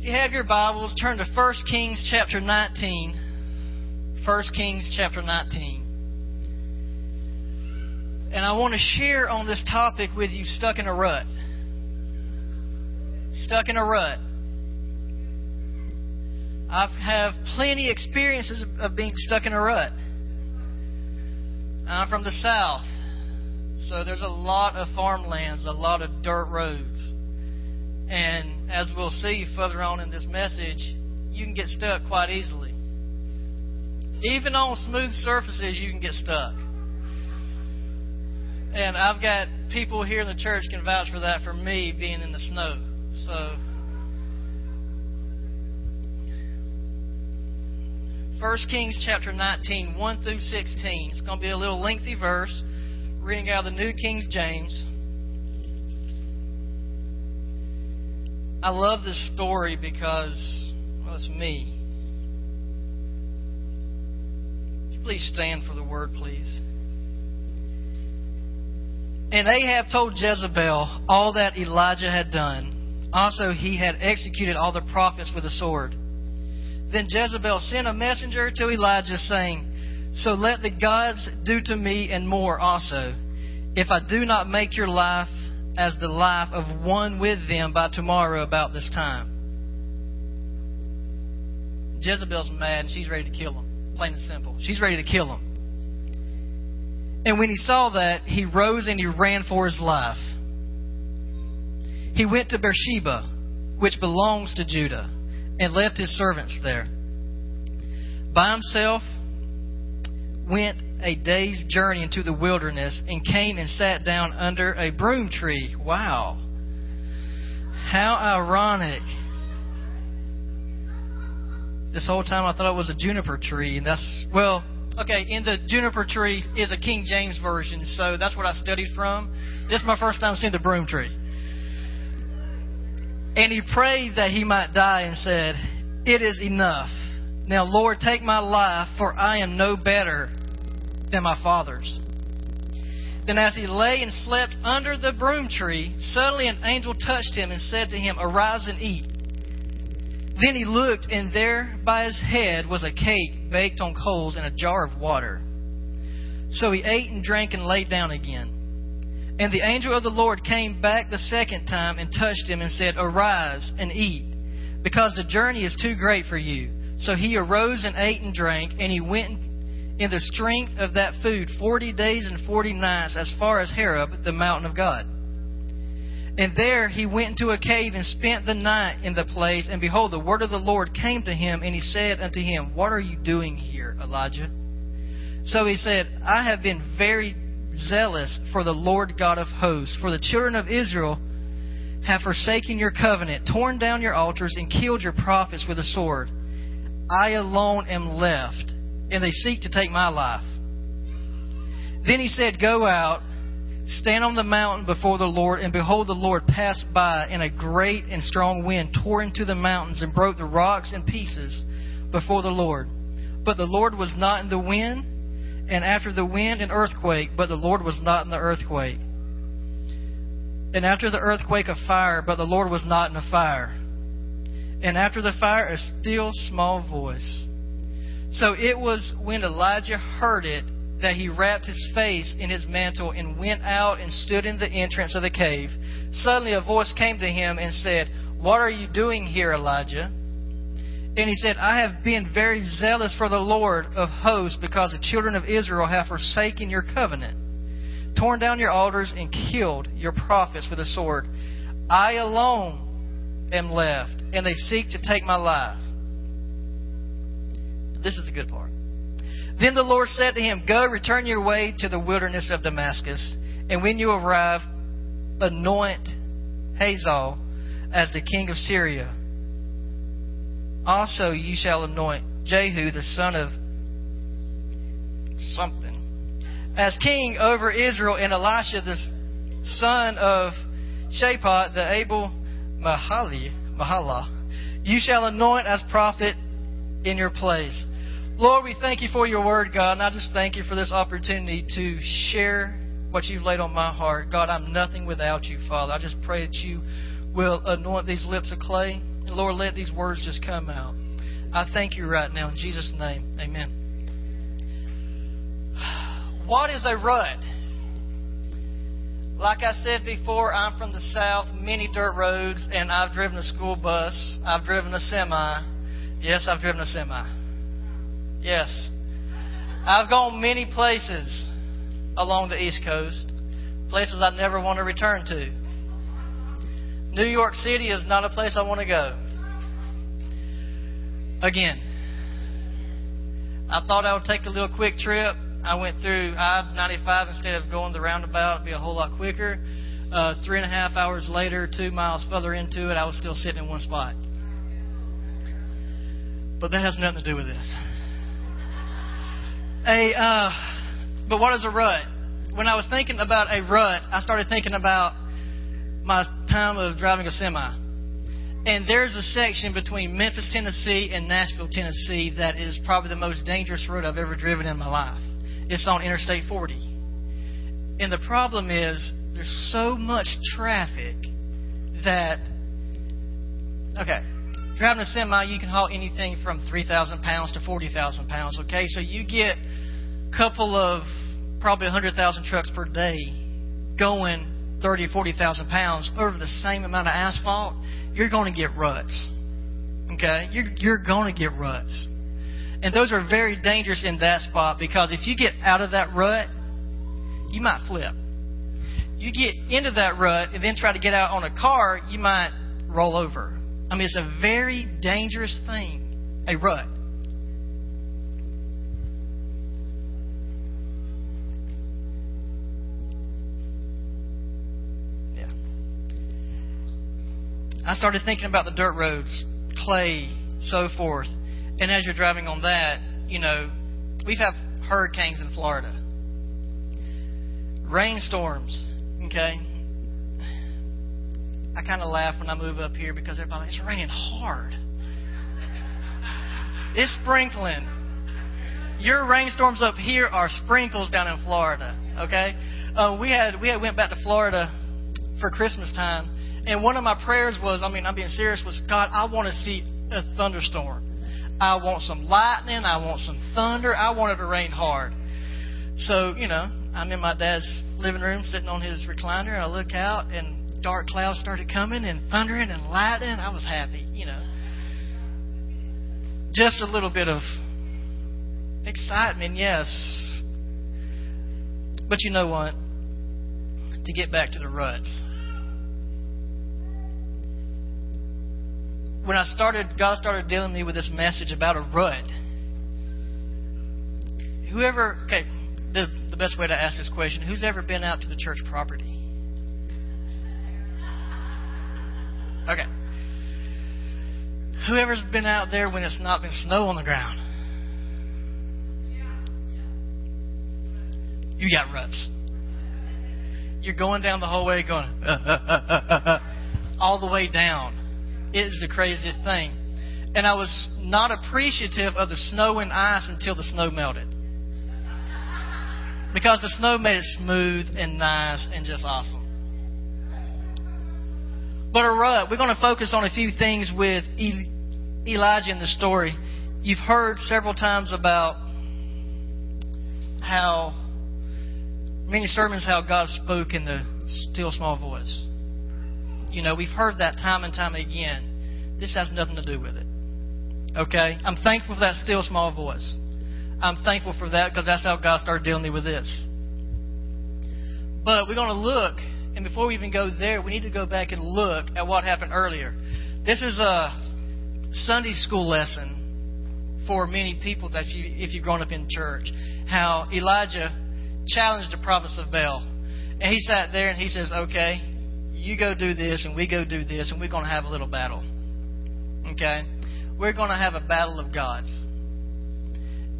If you have your Bibles, turn to 1 Kings chapter 19. 1 Kings chapter 19. And I want to share on this topic with you stuck in a rut. Stuck in a rut. I have plenty experiences of being stuck in a rut. I'm from the south, so there's a lot of farmlands, a lot of dirt roads. And as we'll see further on in this message, you can get stuck quite easily. Even on smooth surfaces, you can get stuck. And I've got people here in the church can vouch for that for me being in the snow. So First Kings chapter 19, 1 through 16. It's going to be a little lengthy verse, reading out of the New King James. I love this story because, well, it's me. Please stand for the word, please? And Ahab told Jezebel all that Elijah had done. Also, he had executed all the prophets with a sword. Then Jezebel sent a messenger to Elijah, saying, So let the gods do to me and more also, if I do not make your life as the life of one with them by tomorrow about this time. Jezebel's mad and she's ready to kill him. Plain and simple. She's ready to kill him. And when he saw that, he rose and he ran for his life. He went to Beersheba, which belongs to Judah and left his servants there. By himself went a day's journey into the wilderness and came and sat down under a broom tree. Wow. How ironic. This whole time I thought it was a juniper tree, and that's, well, okay, in the juniper tree is a King James version, so that's what I studied from. This is my first time seeing the broom tree. And he prayed that he might die and said, It is enough. Now, Lord, take my life, for I am no better than my father's. Then, as he lay and slept under the broom tree, suddenly an angel touched him and said to him, Arise and eat. Then he looked, and there by his head was a cake baked on coals and a jar of water. So he ate and drank and lay down again. And the angel of the Lord came back the second time and touched him and said, Arise and eat, because the journey is too great for you. So he arose and ate and drank, and he went in the strength of that food forty days and forty nights as far as Horeb, the mountain of God. And there he went into a cave and spent the night in the place. And behold, the word of the Lord came to him, and he said unto him, What are you doing here, Elijah? So he said, I have been very zealous for the Lord God of hosts. For the children of Israel have forsaken your covenant, torn down your altars, and killed your prophets with a sword. I alone am left, and they seek to take my life. Then he said, Go out, stand on the mountain before the Lord, and behold, the Lord passed by, and a great and strong wind tore into the mountains and broke the rocks in pieces before the Lord. But the Lord was not in the wind and after the wind an earthquake, but the Lord was not in the earthquake. And after the earthquake a fire, but the Lord was not in the fire. And after the fire a still small voice. So it was when Elijah heard it that he wrapped his face in his mantle and went out and stood in the entrance of the cave. Suddenly a voice came to him and said, What are you doing here, Elijah? And he said, I have been very zealous for the Lord of hosts because the children of Israel have forsaken your covenant, torn down your altars, and killed your prophets with a sword. I alone am left, and they seek to take my life. This is the good part. Then the Lord said to him, Go, return your way to the wilderness of Damascus, and when you arrive, anoint Hazael as the king of Syria also you shall anoint Jehu the son of something as king over Israel, and Elisha the son of Shaphat the Abel Mahali Mahala you shall anoint as prophet in your place. Lord, we thank you for your word, God, and I just thank you for this opportunity to share what you've laid on my heart. God, I'm nothing without you, Father. I just pray that you will anoint these lips of clay Lord, let these words just come out. I thank you right now in Jesus' name. Amen. What is a rut? Like I said before, I'm from the South, many dirt roads, and I've driven a school bus. I've driven a semi. Yes, I've driven a semi. Yes. I've gone many places along the East Coast, places I never want to return to. New York City is not a place I want to go. Again, I thought I would take a little quick trip I went through I 95 instead of going the roundabout, it'd be a whole lot quicker. Uh, three and a half hours later, two miles further into it, I was still sitting in one spot. But that has nothing to do with this. A, uh, but what is a rut? When I was thinking about a rut, I started thinking about my time of driving a semi. And there's a section between Memphis, Tennessee and Nashville, Tennessee that is probably the most dangerous road I've ever driven in my life. It's on Interstate 40. And the problem is there's so much traffic that okay, driving a semi you can haul anything from 3,000 pounds to 40,000 pounds. Okay, so you get a couple of probably 100,000 trucks per day going 30 or 40,000 pounds over the same amount of asphalt. You're going to get ruts. Okay, you're you're going to get ruts. And those are very dangerous in that spot because if you get out of that rut, you might flip. You get into that rut and then try to get out on a car, you might roll over. I mean, it's a very dangerous thing, a rut. Yeah. I started thinking about the dirt roads, clay, so forth. And as you're driving on that, you know, we have had hurricanes in Florida, rainstorms, okay? I kind of laugh when I move up here because everybody, it's raining hard. It's sprinkling. Your rainstorms up here are sprinkles down in Florida, okay? Uh, we had we had went back to Florida for Christmas time, and one of my prayers was, I mean, I'm being serious, was God, I want to see a thunderstorm. I want some lightning. I want some thunder. I want it to rain hard. So, you know, I'm in my dad's living room sitting on his recliner. I look out and dark clouds started coming and thundering and lightning. I was happy, you know. Just a little bit of excitement, yes. But you know what? To get back to the ruts. when I started, God started dealing me with this message about a rut. Whoever, okay, the, the best way to ask this question who's ever been out to the church property? Okay. Whoever's been out there when it's not been snow on the ground? You got ruts. You're going down the hallway going, all the way down it is the craziest thing. And I was not appreciative of the snow and ice until the snow melted. Because the snow made it smooth and nice and just awesome. But a rut, we're going to focus on a few things with Elijah in the story. You've heard several times about how many sermons how God spoke in the still small voice. You know, we've heard that time and time again. This has nothing to do with it. Okay? I'm thankful for that still small voice. I'm thankful for that because that's how God started dealing with this. But we're going to look, and before we even go there, we need to go back and look at what happened earlier. This is a Sunday school lesson for many people that you, if you've grown up in church. How Elijah challenged the prophets of Baal. And he sat there and he says, Okay, you go do this and we go do this and we're going to have a little battle. Okay? We're going to have a battle of gods.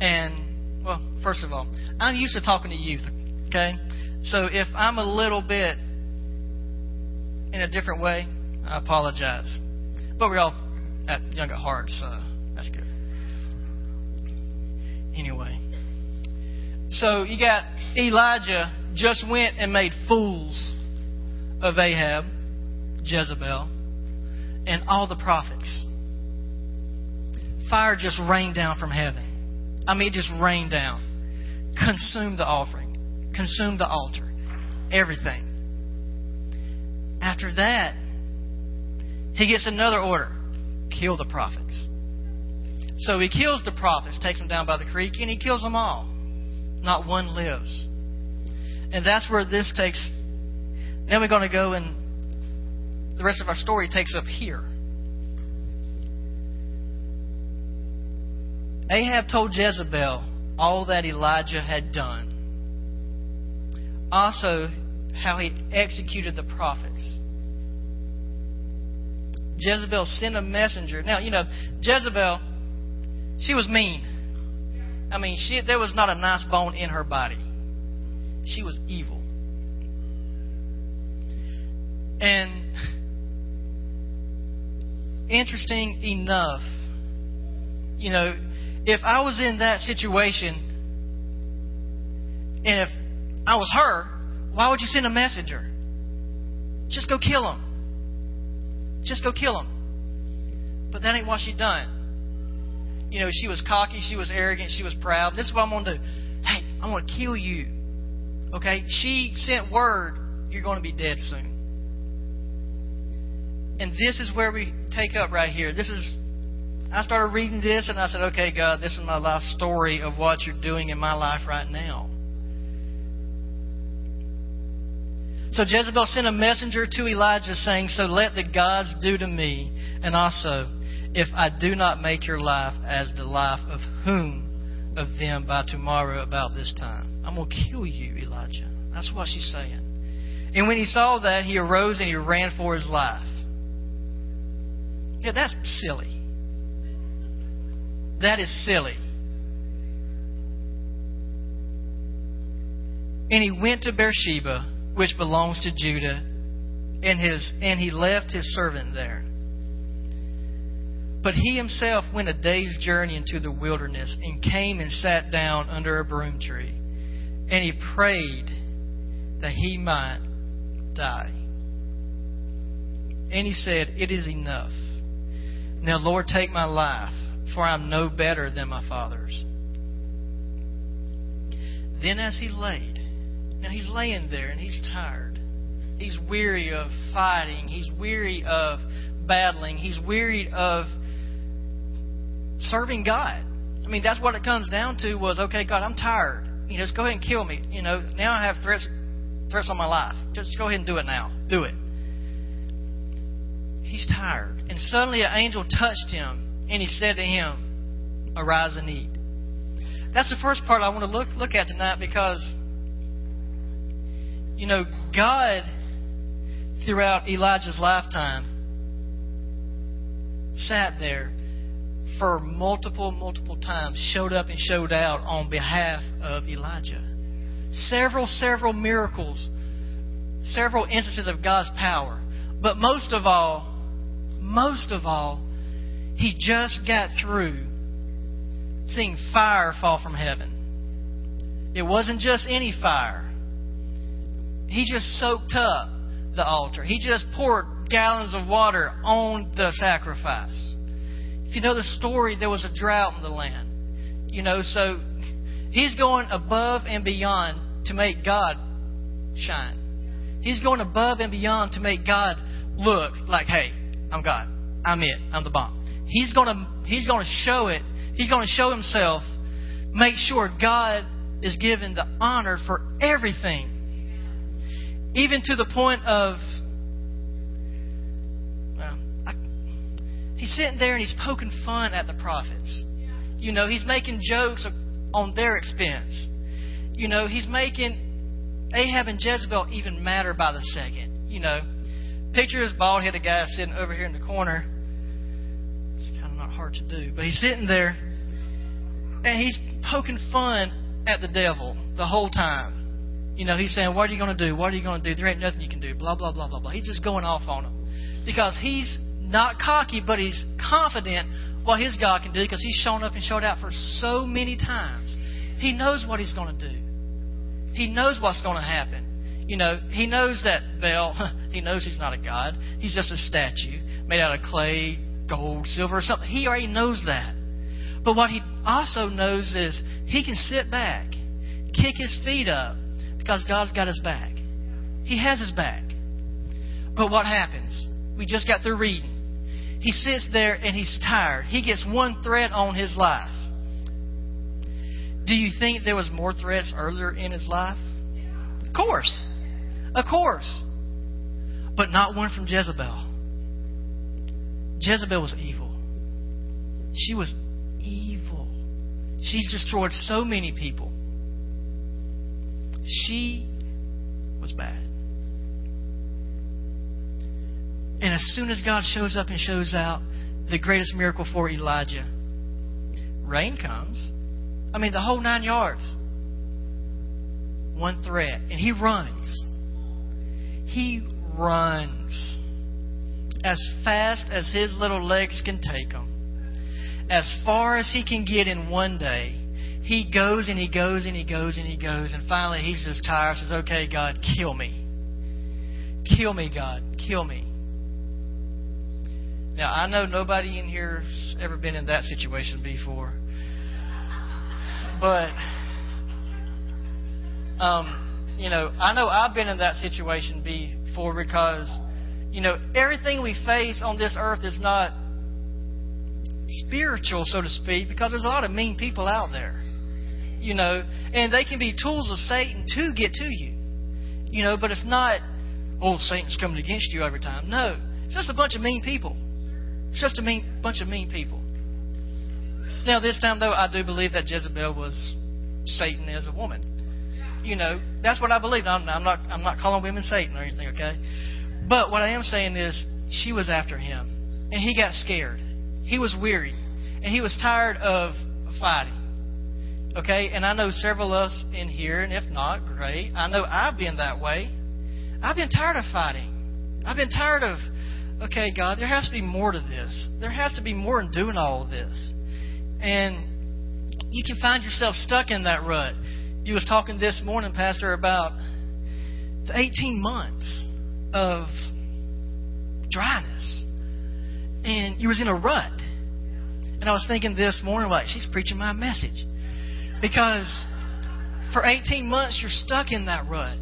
And, well, first of all, I'm used to talking to youth. Okay? So if I'm a little bit in a different way, I apologize. But we're all at young at heart, so that's good. Anyway. So you got Elijah just went and made fools of Ahab, Jezebel, and all the prophets. Fire just rained down from heaven. I mean, it just rained down. Consumed the offering, consumed the altar, everything. After that, he gets another order kill the prophets. So he kills the prophets, takes them down by the creek, and he kills them all. Not one lives. And that's where this takes. Then we're going to go and the rest of our story takes up here. Ahab told Jezebel all that Elijah had done. Also, how he executed the prophets. Jezebel sent a messenger. Now, you know, Jezebel, she was mean. I mean, she, there was not a nice bone in her body. She was evil. And interesting enough, you know, if I was in that situation and if I was her, why would you send a messenger? Just go kill him. Just go kill him. But that ain't what she done. You know, she was cocky, she was arrogant, she was proud. This is what I'm going to do. Hey, I'm going to kill you. Okay? She sent word, you're going to be dead soon. And this is where we take up right here. This is, I started reading this and I said, okay, God, this is my life story of what you're doing in my life right now. So Jezebel sent a messenger to Elijah saying, So let the gods do to me, and also, if I do not make your life as the life of whom of them by tomorrow about this time. I'm going to kill you, Elijah. That's what she's saying. And when he saw that, he arose and he ran for his life. Yeah, that's silly. That is silly. And he went to Beersheba which belongs to Judah, and his and he left his servant there. But he himself went a day's journey into the wilderness and came and sat down under a broom tree. And he prayed that he might die. And he said, It is enough. Now, Lord, take my life, for I am no better than my father's. Then, as he laid, now he's laying there and he's tired. He's weary of fighting. He's weary of battling. He's weary of serving God. I mean, that's what it comes down to was, okay, God, I'm tired. You know, just go ahead and kill me. You know, now I have threats threats on my life. Just go ahead and do it now. Do it. He's tired. And suddenly an angel touched him and he said to him, Arise and eat. That's the first part I want to look look at tonight because you know, God, throughout Elijah's lifetime, sat there for multiple, multiple times, showed up and showed out on behalf of Elijah. Several, several miracles, several instances of God's power. But most of all, most of all, he just got through seeing fire fall from heaven. It wasn't just any fire. He just soaked up the altar. He just poured gallons of water on the sacrifice. If you know the story, there was a drought in the land. You know, so he's going above and beyond to make God shine. He's going above and beyond to make God look like, hey, I'm God. I'm it. I'm the bomb. He's to he's going to show it. He's going to show himself. Make sure God is given the honor for everything even to the point of, well, I, he's sitting there and he's poking fun at the prophets. You know, he's making jokes on their expense. You know, he's making Ahab and Jezebel even madder by the second. You know, picture this bald headed guy sitting over here in the corner. It's kind of not hard to do, but he's sitting there and he's poking fun at the devil the whole time. You know, he's saying, What are you going to do? What are you going to do? There ain't nothing you can do. Blah, blah, blah, blah, blah. He's just going off on them. Because he's not cocky, but he's confident what his God can do because he's shown up and showed out for so many times. He knows what he's going to do, he knows what's going to happen. You know, he knows that Baal, he knows he's not a god. He's just a statue made out of clay, gold, silver, or something. He already knows that. But what he also knows is he can sit back, kick his feet up, because God's got his back. He has his back. But what happens? We just got through reading. He sits there and he's tired. He gets one threat on his life. Do you think there was more threats earlier in his life? Of course. Of course. But not one from Jezebel. Jezebel was evil. She was evil. She's destroyed so many people. She was bad. And as soon as God shows up and shows out, the greatest miracle for Elijah, rain comes. I mean, the whole nine yards. One threat. And he runs. He runs as fast as his little legs can take him. As far as he can get in one day. He goes and he goes and he goes and he goes. And finally, he's just tired. Says, Okay, God, kill me. Kill me, God. Kill me. Now, I know nobody in here's ever been in that situation before. But, um, you know, I know I've been in that situation before because, you know, everything we face on this earth is not spiritual, so to speak, because there's a lot of mean people out there. You know, and they can be tools of Satan to get to you. You know, but it's not, oh, Satan's coming against you every time. No, it's just a bunch of mean people. It's just a mean bunch of mean people. Now, this time though, I do believe that Jezebel was Satan as a woman. You know, that's what I believe. I'm, I'm not. I'm not calling women Satan or anything. Okay, but what I am saying is she was after him, and he got scared. He was weary, and he was tired of fighting. Okay, and I know several of us in here, and if not, great. I know I've been that way. I've been tired of fighting. I've been tired of okay, God, there has to be more to this. There has to be more in doing all of this. And you can find yourself stuck in that rut. You was talking this morning, Pastor, about the 18 months of dryness. And you was in a rut. And I was thinking this morning, like, she's preaching my message. Because for 18 months, you're stuck in that rut.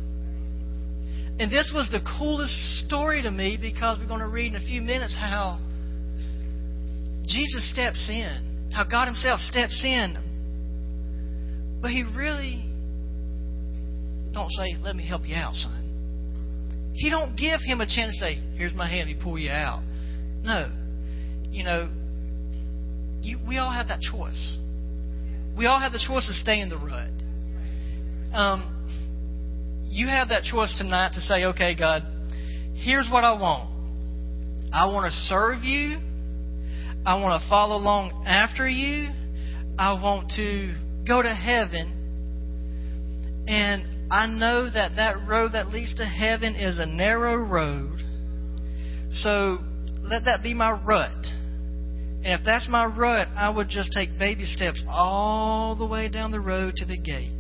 And this was the coolest story to me because we're going to read in a few minutes how Jesus steps in, how God Himself steps in. But He really don't say, "Let me help you out, son." He don't give him a chance to say, "Here's my hand, he pull you out." No, you know, you, we all have that choice. We all have the choice to stay in the rut. Um, you have that choice tonight to say, okay, God, here's what I want. I want to serve you. I want to follow along after you. I want to go to heaven. And I know that that road that leads to heaven is a narrow road. So let that be my rut. And if that's my rut, I would just take baby steps all the way down the road to the gate.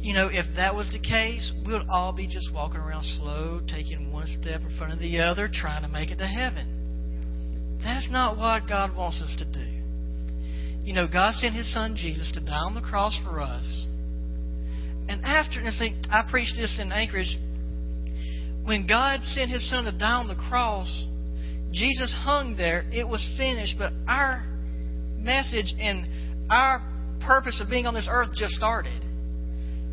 you know, if that was the case, we would all be just walking around slow, taking one step in front of the other, trying to make it to heaven. That's not what God wants us to do. You know, God sent His Son Jesus to die on the cross for us. And after, and see, I preached this in Anchorage. When God sent His Son to die on the cross, Jesus hung there. It was finished. But our message and our purpose of being on this earth just started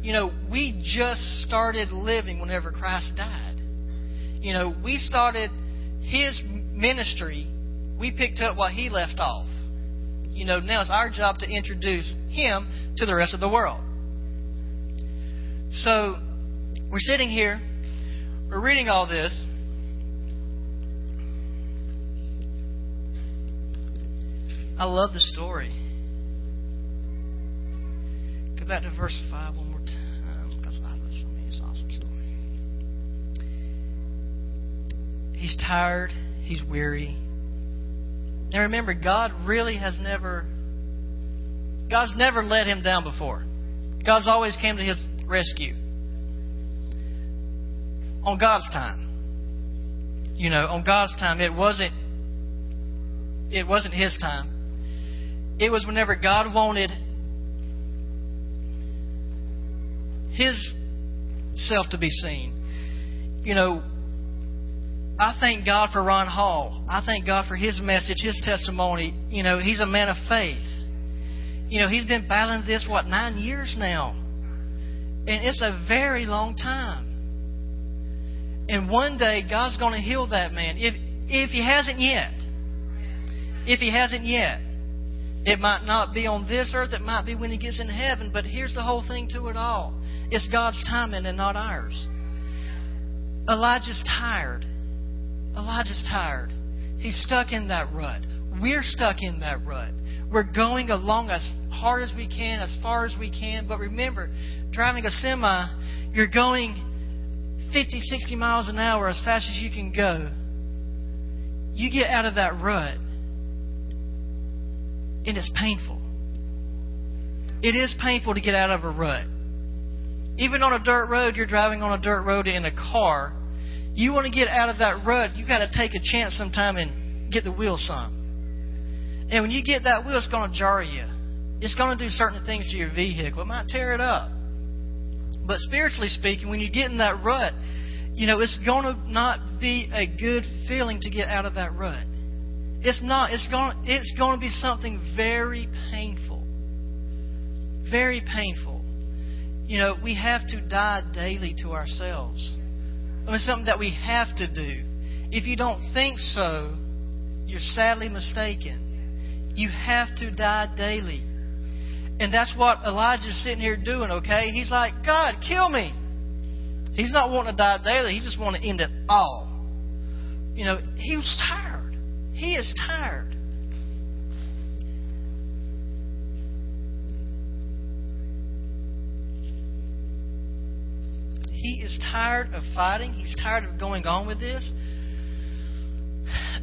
you know, we just started living whenever Christ died. You know, we started his ministry. We picked up what he left off. You know, now it's our job to introduce him to the rest of the world. So, we're sitting here, we're reading all this. I love the story. Go back to verse 5 one more time. He's tired. He's weary. And remember, God really has never, God's never let him down before. God's always came to his rescue. On God's time. You know, on God's time, it wasn't it wasn't his time. It was whenever God wanted his self to be seen. You know, I thank God for Ron Hall. I thank God for his message, his testimony. You know, he's a man of faith. You know, he's been battling this, what, nine years now? And it's a very long time. And one day, God's going to heal that man. If, if he hasn't yet. If he hasn't yet. It might not be on this earth, it might be when he gets in heaven, but here's the whole thing to it all it's God's timing and not ours. Elijah's tired. Elijah's tired. He's stuck in that rut. We're stuck in that rut. We're going along as hard as we can, as far as we can. But remember, driving a semi, you're going 50, 60 miles an hour as fast as you can go. You get out of that rut, and it's painful. It is painful to get out of a rut. Even on a dirt road, you're driving on a dirt road in a car. You want to get out of that rut, you got to take a chance sometime and get the wheel some. And when you get that wheel, it's going to jar you. It's going to do certain things to your vehicle. It might tear it up. But spiritually speaking, when you get in that rut, you know, it's going to not be a good feeling to get out of that rut. It's not. It's going, it's going to be something very painful. Very painful. You know, we have to die daily to ourselves. I mean, something that we have to do. If you don't think so, you're sadly mistaken. You have to die daily. And that's what Elijah's sitting here doing, okay? He's like, God, kill me. He's not wanting to die daily. He just wants to end it all. You know, he was tired. He is tired. He is tired of fighting. He's tired of going on with this.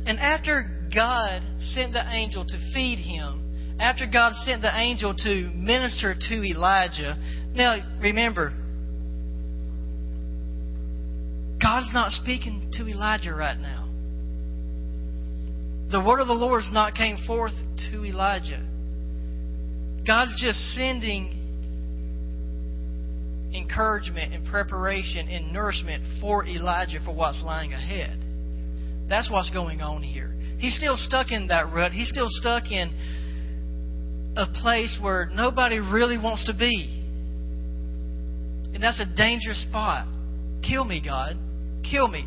And after God sent the angel to feed him, after God sent the angel to minister to Elijah, now remember, God's not speaking to Elijah right now. The word of the Lord has not came forth to Elijah. God's just sending encouragement and preparation and nourishment for Elijah for what's lying ahead. That's what's going on here. He's still stuck in that rut. He's still stuck in a place where nobody really wants to be. And that's a dangerous spot. Kill me, God. Kill me.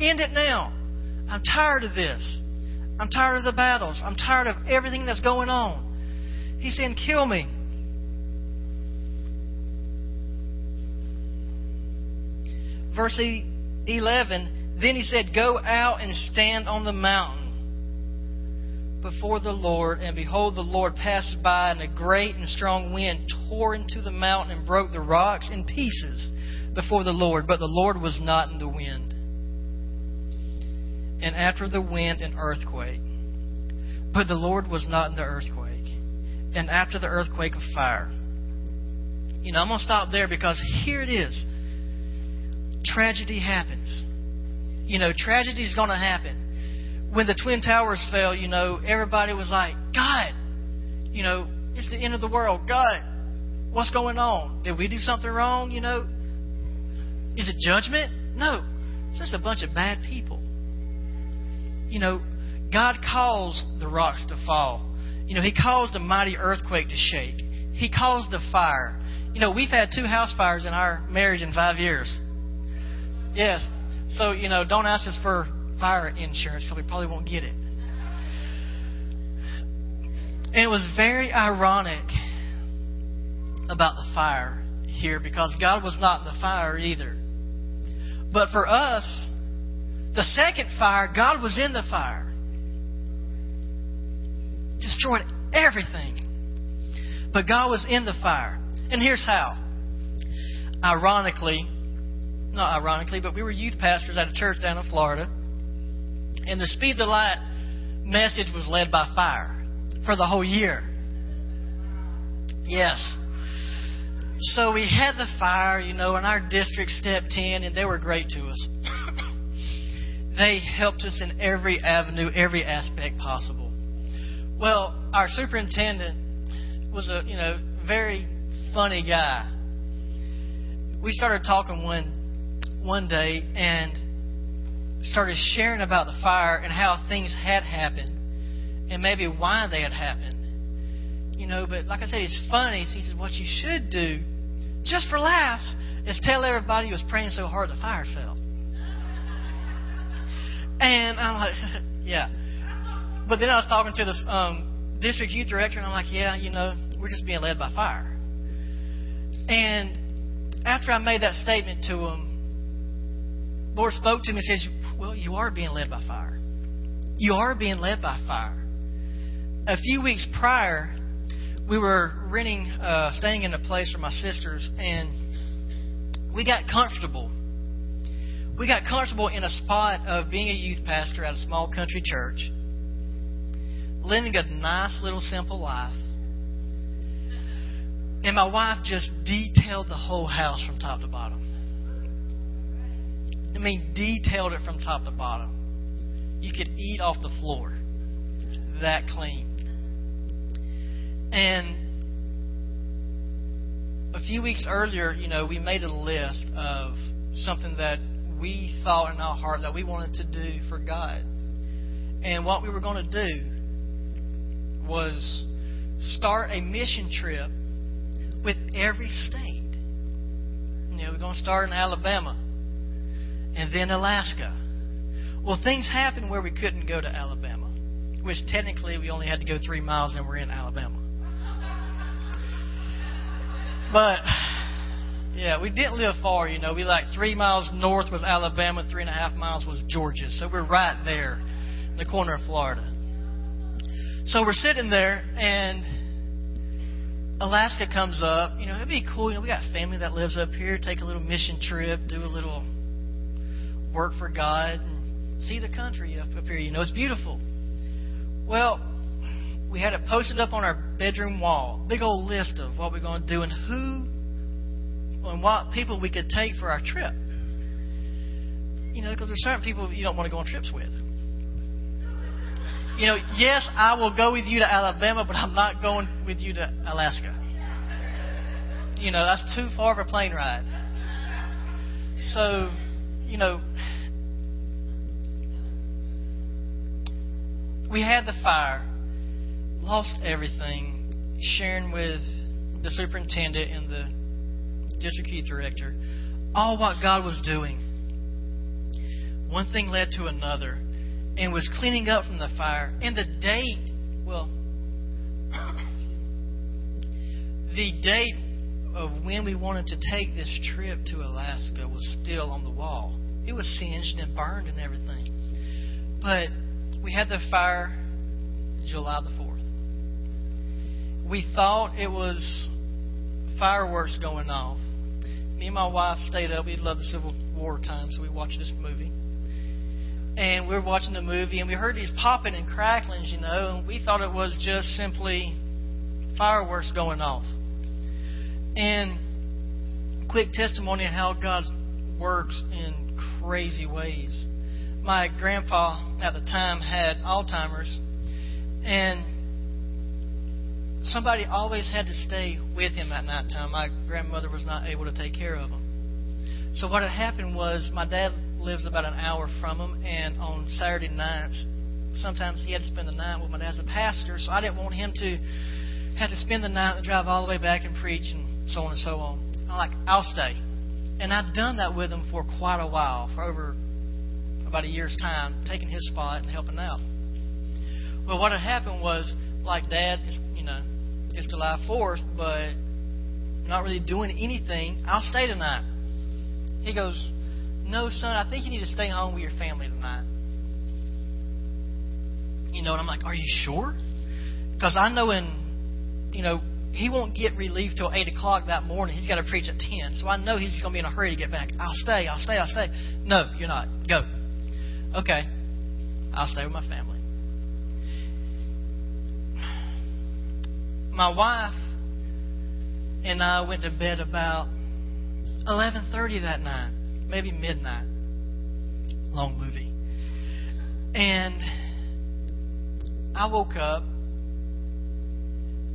End it now. I'm tired of this. I'm tired of the battles. I'm tired of everything that's going on. He's saying, Kill me. Verse 11 Then he said, Go out and stand on the mountain before the Lord, and behold, the Lord passed by, and a great and strong wind tore into the mountain and broke the rocks in pieces before the Lord. But the Lord was not in the wind. And after the wind, an earthquake. But the Lord was not in the earthquake. And after the earthquake, a fire. You know, I'm going to stop there because here it is. Tragedy happens. You know, tragedy is going to happen when the Twin Towers fell, you know, everybody was like, God, you know, it's the end of the world. God, what's going on? Did we do something wrong? You know, is it judgment? No, it's just a bunch of bad people. You know, God caused the rocks to fall. You know, He caused a mighty earthquake to shake. He caused the fire. You know, we've had two house fires in our marriage in five years. Yes. So, you know, don't ask us for fire insurance because we probably won't get it. And it was very ironic about the fire here because God was not in the fire either. But for us, the second fire, God was in the fire. Destroyed everything. But God was in the fire. And here's how. Ironically, not ironically, but we were youth pastors at a church down in Florida. And the Speed the Light message was led by fire for the whole year. Yes. so we had the fire, you know, and our district stepped in, and they were great to us. they helped us in every avenue, every aspect possible. Well, our superintendent was a, you know, very funny guy. We started talking one one day and started sharing about the fire and how things had happened and maybe why they had happened. You know, but like I said, it's funny. He said, What you should do, just for laughs, is tell everybody you was praying so hard the fire fell. And I'm like, Yeah. But then I was talking to this um, district youth director, and I'm like, Yeah, you know, we're just being led by fire. And after I made that statement to him, Lord spoke to me and says, Well, you are being led by fire. You are being led by fire a few weeks prior, we were renting, uh, staying in a place for my sisters, and we got comfortable. We got comfortable in a spot of being a youth pastor at a small country church, living a nice little simple life. And my wife just detailed the whole house from top to bottom. I mean, detailed it from top to bottom. You could eat off the floor. That clean. And a few weeks earlier, you know, we made a list of something that we thought in our heart that we wanted to do for God. And what we were going to do was start a mission trip with every state. You know, we're going to start in Alabama and then Alaska. Well, things happened where we couldn't go to Alabama, which technically we only had to go three miles and we're in Alabama. But yeah, we didn't live far. You know, we like three miles north was Alabama, three and a half miles was Georgia. So we're right there, in the corner of Florida. So we're sitting there, and Alaska comes up. You know, it'd be cool. You know, we got family that lives up here. Take a little mission trip, do a little work for God, and see the country up, up here. You know, it's beautiful. Well, we had it posted up on our bedroom wall. Big old list of what we're going to do and who and what people we could take for our trip. You know, because there's certain people you don't want to go on trips with. You know, yes, I will go with you to Alabama, but I'm not going with you to Alaska. You know, that's too far of a plane ride. So, you know, we had the fire lost everything, sharing with the superintendent and the district youth director all what God was doing. One thing led to another and was cleaning up from the fire. And the date, well, the date of when we wanted to take this trip to Alaska was still on the wall. It was singed and burned and everything. But we had the fire July the 4th we thought it was fireworks going off. Me and my wife stayed up. We loved the Civil War time, so we watched this movie. And we were watching the movie, and we heard these popping and cracklings, you know, and we thought it was just simply fireworks going off. And quick testimony of how God works in crazy ways. My grandpa at the time had Alzheimer's, and somebody always had to stay with him at night time. My grandmother was not able to take care of him. So what had happened was my dad lives about an hour from him, and on Saturday nights, sometimes he had to spend the night with my dad's a pastor, so I didn't want him to have to spend the night and drive all the way back and preach and so on and so on. I'm like, I'll stay. And I'd done that with him for quite a while, for over about a year's time, taking his spot and helping out. Well, what had happened was, like Dad, you know, it's July 4th, but not really doing anything. I'll stay tonight. He goes, No, son, I think you need to stay home with your family tonight. You know, and I'm like, Are you sure? Because I know in, you know, he won't get relief till 8 o'clock that morning. He's got to preach at 10. So I know he's going to be in a hurry to get back. I'll stay, I'll stay, I'll stay. No, you're not. Go. Okay. I'll stay with my family. my wife and I went to bed about 11:30 that night, maybe midnight. Long movie. And I woke up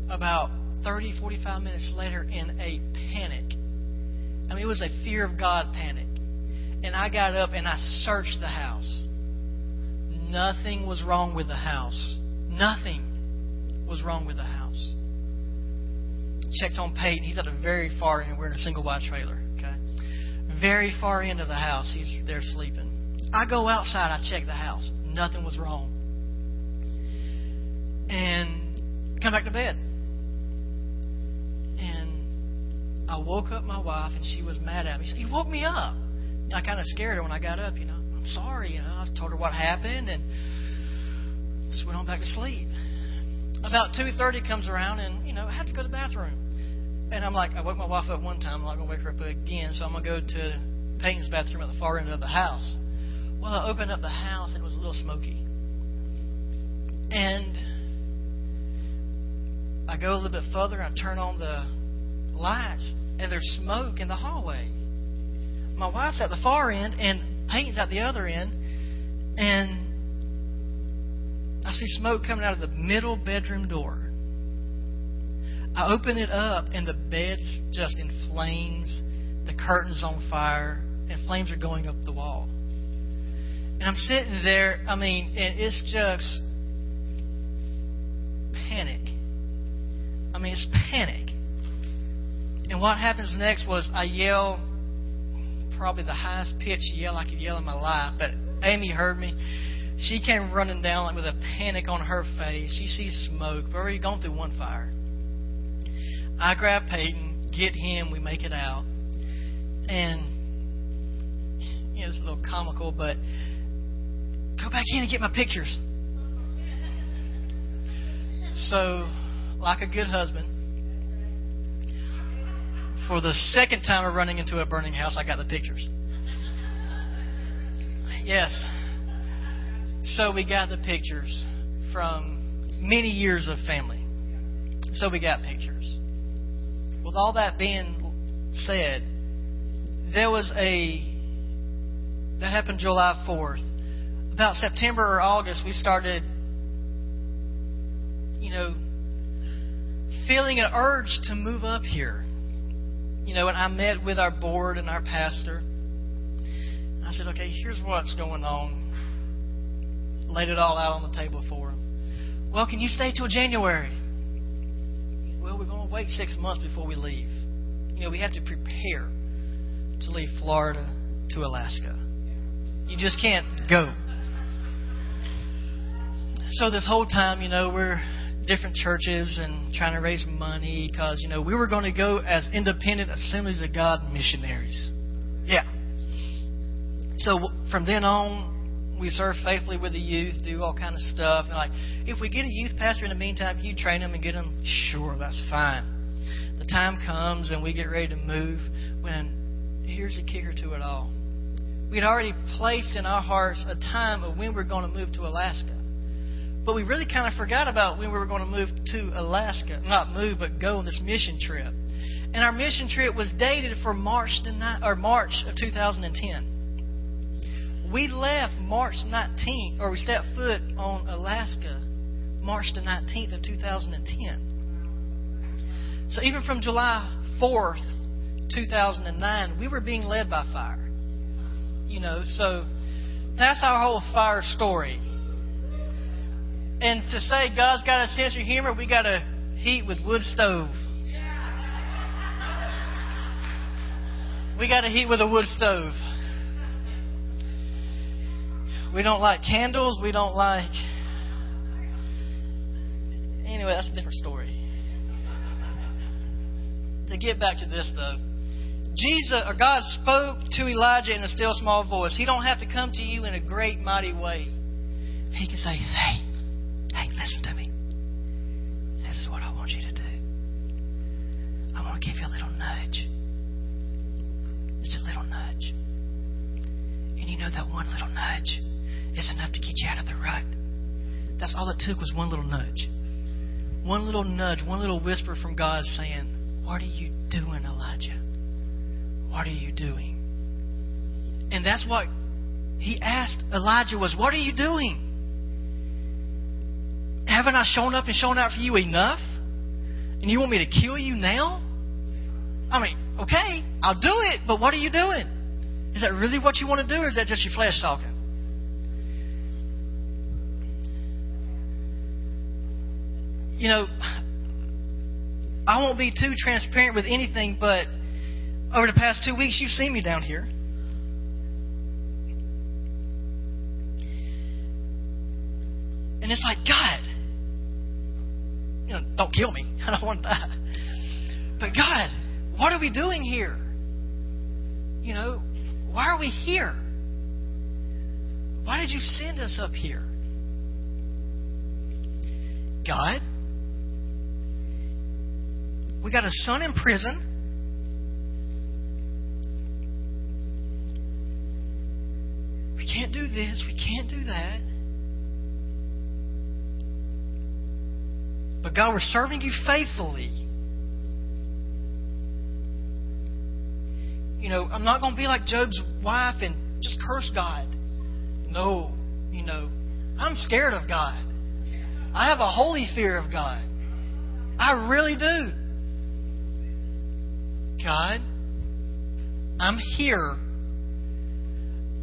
about 30, 45 minutes later in a panic. I mean, it was a fear of God panic. And I got up and I searched the house. Nothing was wrong with the house. Nothing was wrong with the house. Checked on Peyton. He's at the very far end. We're in a single wide trailer. Okay, very far end of the house. He's there sleeping. I go outside. I check the house. Nothing was wrong. And come back to bed. And I woke up my wife, and she was mad at me. She said, "You woke me up." I kind of scared her when I got up. You know, I'm sorry. You know, I told her what happened, and just went on back to sleep. About two thirty comes around, and you know, I have to go to the bathroom. And I'm like, I woke my wife up one time. I'm not gonna wake her up again, so I'm gonna go to Peyton's bathroom at the far end of the house. Well, I opened up the house, and it was a little smoky. And I go a little bit further. And I turn on the lights, and there's smoke in the hallway. My wife's at the far end, and Peyton's at the other end, and I see smoke coming out of the middle bedroom door. I open it up, and the bed's just in flames. The curtain's on fire, and flames are going up the wall. And I'm sitting there, I mean, and it's just panic. I mean, it's panic. And what happens next was I yell, probably the highest pitch yell I could yell in my life, but Amy heard me. She came running down like with a panic on her face. She sees smoke. We've already gone through one fire. I grab Peyton, get him, we make it out. And you know, it's a little comical, but go back in and get my pictures. So, like a good husband, for the second time of running into a burning house, I got the pictures. Yes. So we got the pictures from many years of family. So we got pictures. With all that being said, there was a that happened July 4th. About September or August, we started, you know, feeling an urge to move up here. You know, and I met with our board and our pastor. I said, okay, here's what's going on laid it all out on the table for him. Well, can you stay till January? Well, we're going to wait six months before we leave. You know, we have to prepare to leave Florida to Alaska. You just can't go. So this whole time, you know, we're different churches and trying to raise money because, you know, we were going to go as independent assemblies of God missionaries. Yeah. So from then on, we serve faithfully with the youth, do all kind of stuff. And like, if we get a youth pastor in the meantime, can you train them and get them? Sure, that's fine. The time comes and we get ready to move. When here's the kicker to it all: we had already placed in our hearts a time of when we're going to move to Alaska, but we really kind of forgot about when we were going to move to Alaska. Not move, but go on this mission trip. And our mission trip was dated for March the or March of 2010 we left March 19th, or we stepped foot on Alaska March the 19th of 2010. So even from July 4th, 2009, we were being led by fire. You know, so that's our whole fire story. And to say God's got a sense of humor, we got to heat with wood stove. We got to heat with a wood stove. We don't like candles. We don't like. Anyway, that's a different story. To get back to this, though, Jesus or God spoke to Elijah in a still small voice. He don't have to come to you in a great mighty way. He can say, "Hey, hey, listen to me. This is what I want you to do. I want to give you a little nudge. It's a little nudge. And you know that one little nudge is enough to get you out of the rut. That's all it took was one little nudge. One little nudge, one little whisper from God saying, What are you doing, Elijah? What are you doing? And that's what he asked Elijah was, What are you doing? Haven't I shown up and shown out for you enough? And you want me to kill you now? I mean, okay, I'll do it, but what are you doing? Is that really what you want to do, or is that just your flesh talking? You know, I won't be too transparent with anything, but over the past two weeks, you've seen me down here. And it's like, God, don't kill me. I don't want that. But God, what are we doing here? You know, why are we here? Why did you send us up here? God, we got a son in prison. We can't do this, we can't do that. But God, we're serving you faithfully. You know, I'm not going to be like Job's wife and just curse God. No, you know, I'm scared of God. I have a holy fear of God. I really do. God, I'm here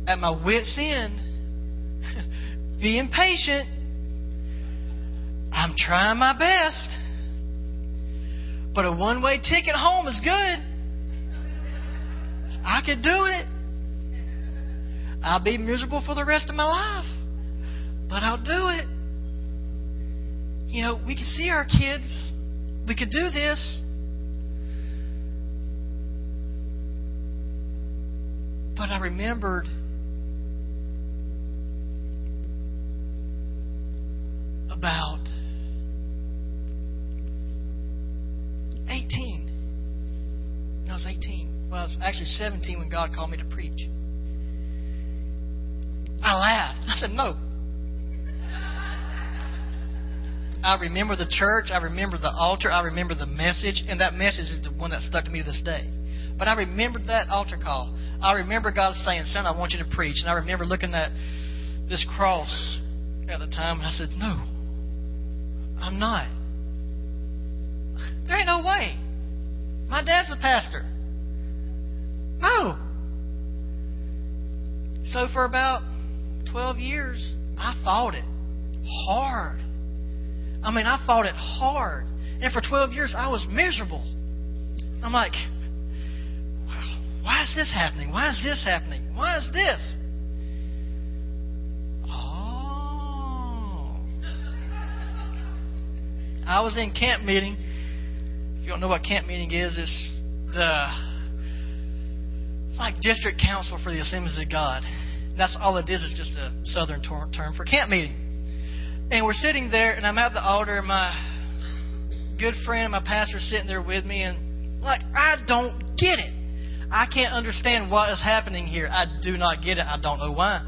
at my wits' end, being patient. I'm trying my best. But a one way ticket home is good. I could do it. I'll be miserable for the rest of my life. But I'll do it. You know, we could see our kids. We could do this. But I remembered about 18. I was 18. Well, I was actually 17 when God called me to preach. I laughed. I said, no. I remember the church. I remember the altar. I remember the message. And that message is the one that stuck to me to this day. But I remembered that altar call. I remember God saying, Son, I want you to preach. And I remember looking at this cross at the time, and I said, No, I'm not. There ain't no way. My dad's a pastor. No. So for about 12 years, I fought it hard. I mean, I fought it hard. And for 12 years, I was miserable. I'm like, why is this happening? Why is this happening? Why is this? Oh. I was in camp meeting. If you don't know what camp meeting is, it's the like district council for the Assemblies of God. That's all it is. It's just a southern term for camp meeting. And we're sitting there, and I'm at the altar, and my good friend, my pastor, sitting there with me, and like I don't get it. I can't understand what is happening here. I do not get it. I don't know why.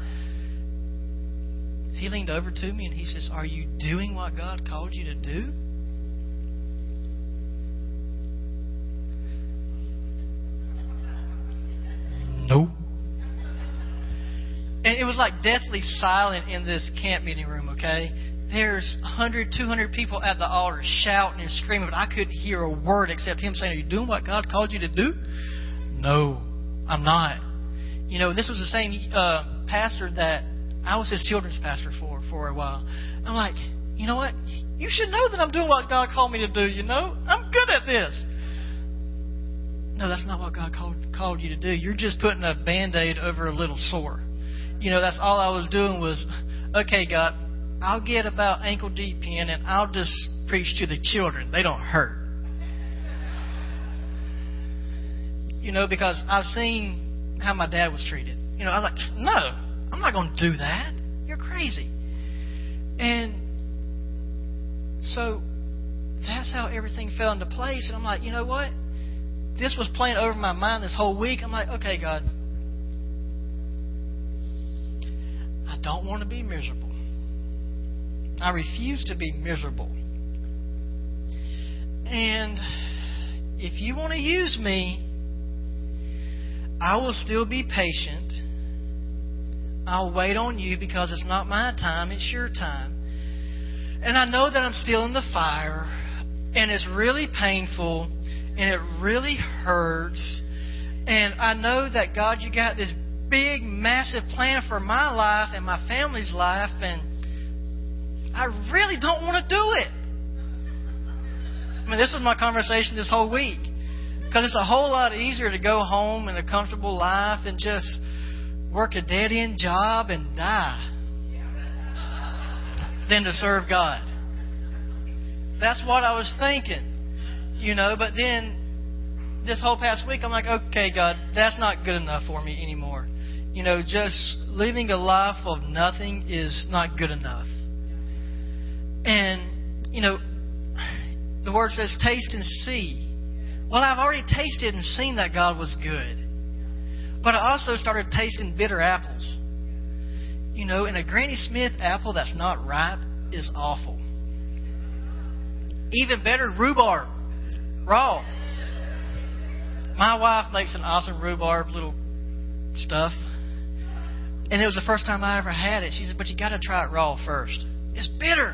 He leaned over to me and he says, Are you doing what God called you to do? Was like deathly silent in this camp meeting room, okay? There's 100, 200 people at the altar shouting and screaming, but I couldn't hear a word except him saying, Are you doing what God called you to do? No, I'm not. You know, this was the same uh, pastor that I was his children's pastor for for a while. I'm like, you know what? You should know that I'm doing what God called me to do. You know, I'm good at this. No, that's not what God called called you to do. You're just putting a band aid over a little sore. You know, that's all I was doing was, okay, God, I'll get about ankle deep in and I'll just preach to the children. They don't hurt. You know, because I've seen how my dad was treated. You know, I was like, no, I'm not going to do that. You're crazy. And so that's how everything fell into place. And I'm like, you know what? This was playing over my mind this whole week. I'm like, okay, God, I don't want to be miserable. I refuse to be miserable. And if you want to use me, I will still be patient. I'll wait on you because it's not my time, it's your time. And I know that I'm still in the fire, and it's really painful, and it really hurts. And I know that God, you got this big, massive plan for my life and my family's life, and I really don't want to do it. I mean, this is my conversation this whole week. Because it's a whole lot easier to go home in a comfortable life and just work a dead end job and die than to serve God. That's what I was thinking. You know, but then this whole past week, I'm like, okay, God, that's not good enough for me anymore. You know, just living a life of nothing is not good enough. And, you know, the word says, taste and see well, I've already tasted and seen that God was good. But I also started tasting bitter apples. You know, and a Granny Smith apple that's not ripe is awful. Even better, rhubarb, raw. My wife makes an awesome rhubarb little stuff. And it was the first time I ever had it. She said, But you got to try it raw first. It's bitter.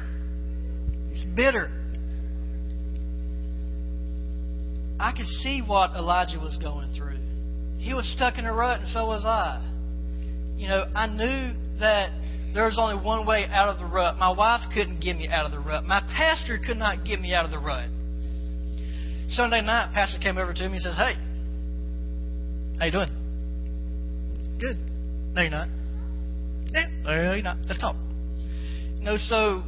It's bitter. I could see what Elijah was going through. He was stuck in a rut, and so was I. You know, I knew that there was only one way out of the rut. My wife couldn't get me out of the rut. My pastor could not get me out of the rut. Sunday night, pastor came over to me and says, "Hey, how you doing? Good. No, you're not. Yeah, you're not. Let's talk. You know, so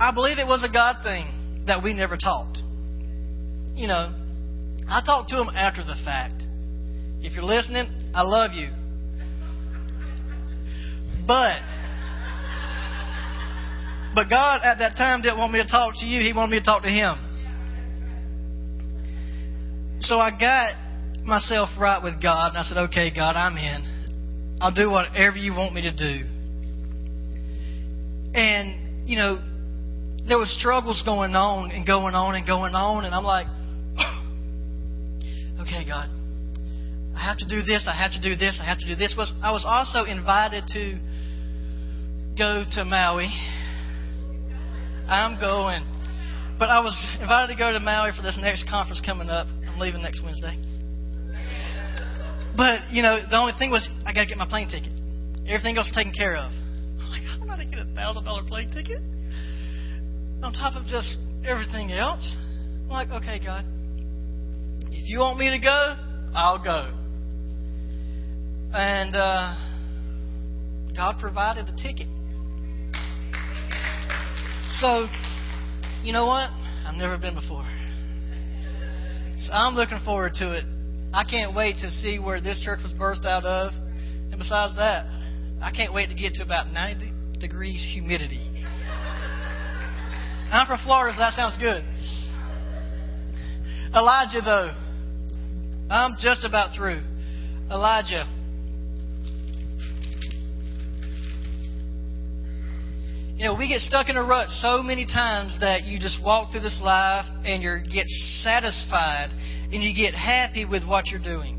I believe it was a God thing that we never talked you know, I talk to them after the fact. If you're listening, I love you. But but God at that time didn't want me to talk to you, He wanted me to talk to Him. So I got myself right with God and I said, Okay, God, I'm in. I'll do whatever you want me to do. And, you know, there was struggles going on and going on and going on and I'm like, okay, God, I have to do this, I have to do this, I have to do this. Was I was also invited to go to Maui. I'm going. But I was invited to go to Maui for this next conference coming up. I'm leaving next Wednesday. But, you know, the only thing was I got to get my plane ticket. Everything else taken care of. I'm like, I'm not going to get a $1,000 plane ticket. On top of just everything else. I'm like, okay, God, if you want me to go, I'll go. And uh, God provided the ticket. So, you know what? I've never been before. So I'm looking forward to it. I can't wait to see where this church was birthed out of. And besides that, I can't wait to get to about 90 degrees humidity. I'm from Florida, so that sounds good. Elijah, though, I'm just about through. Elijah. You know, we get stuck in a rut so many times that you just walk through this life and you get satisfied and you get happy with what you're doing.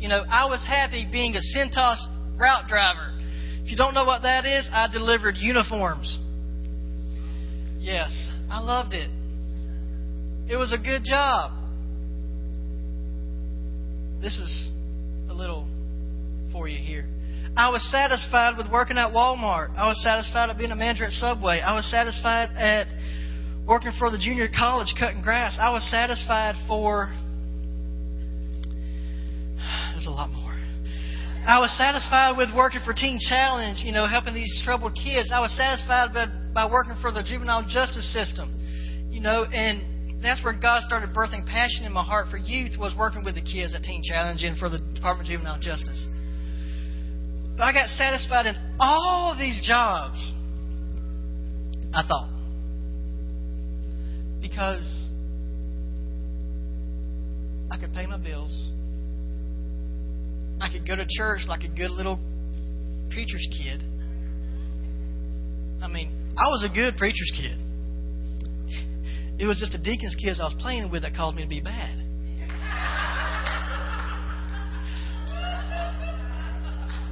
You know, I was happy being a Cintas route driver. If you don't know what that is, I delivered uniforms. Yes, I loved it. It was a good job. This is a little for you here. I was satisfied with working at Walmart. I was satisfied at being a manager at Subway. I was satisfied at working for the junior college cutting grass. I was satisfied for. There's a lot more. I was satisfied with working for Teen Challenge, you know, helping these troubled kids. I was satisfied by, by working for the juvenile justice system, you know, and that's where God started birthing passion in my heart for youth was working with the kids at Teen Challenge and for the Department of Juvenile Justice. But I got satisfied in all these jobs, I thought. Because I could pay my bills. I could go to church like a good little preacher's kid. I mean, I was a good preacher's kid. It was just the deacon's kids I was playing with that caused me to be bad.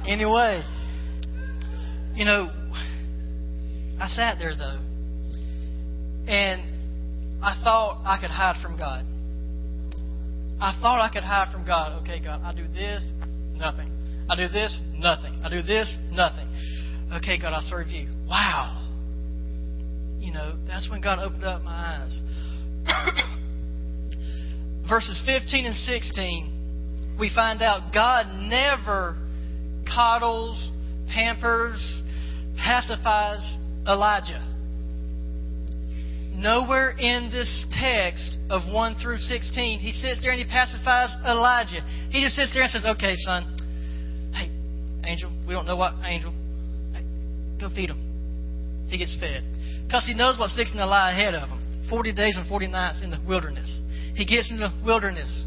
anyway, you know, I sat there though, and I thought I could hide from God. I thought I could hide from God. Okay, God, I do this, nothing. I do this, nothing. I do this, nothing. Okay, God, I serve you. Wow. You know, that's when God opened up my eyes. Verses 15 and 16, we find out God never coddles, pampers, pacifies Elijah. Nowhere in this text of 1 through 16, he sits there and he pacifies Elijah. He just sits there and says, Okay, son, hey, angel, we don't know what angel. Hey, go feed him. He gets fed. Because he knows what's fixing to lie ahead of him 40 days and 40 nights in the wilderness. He gets in the wilderness.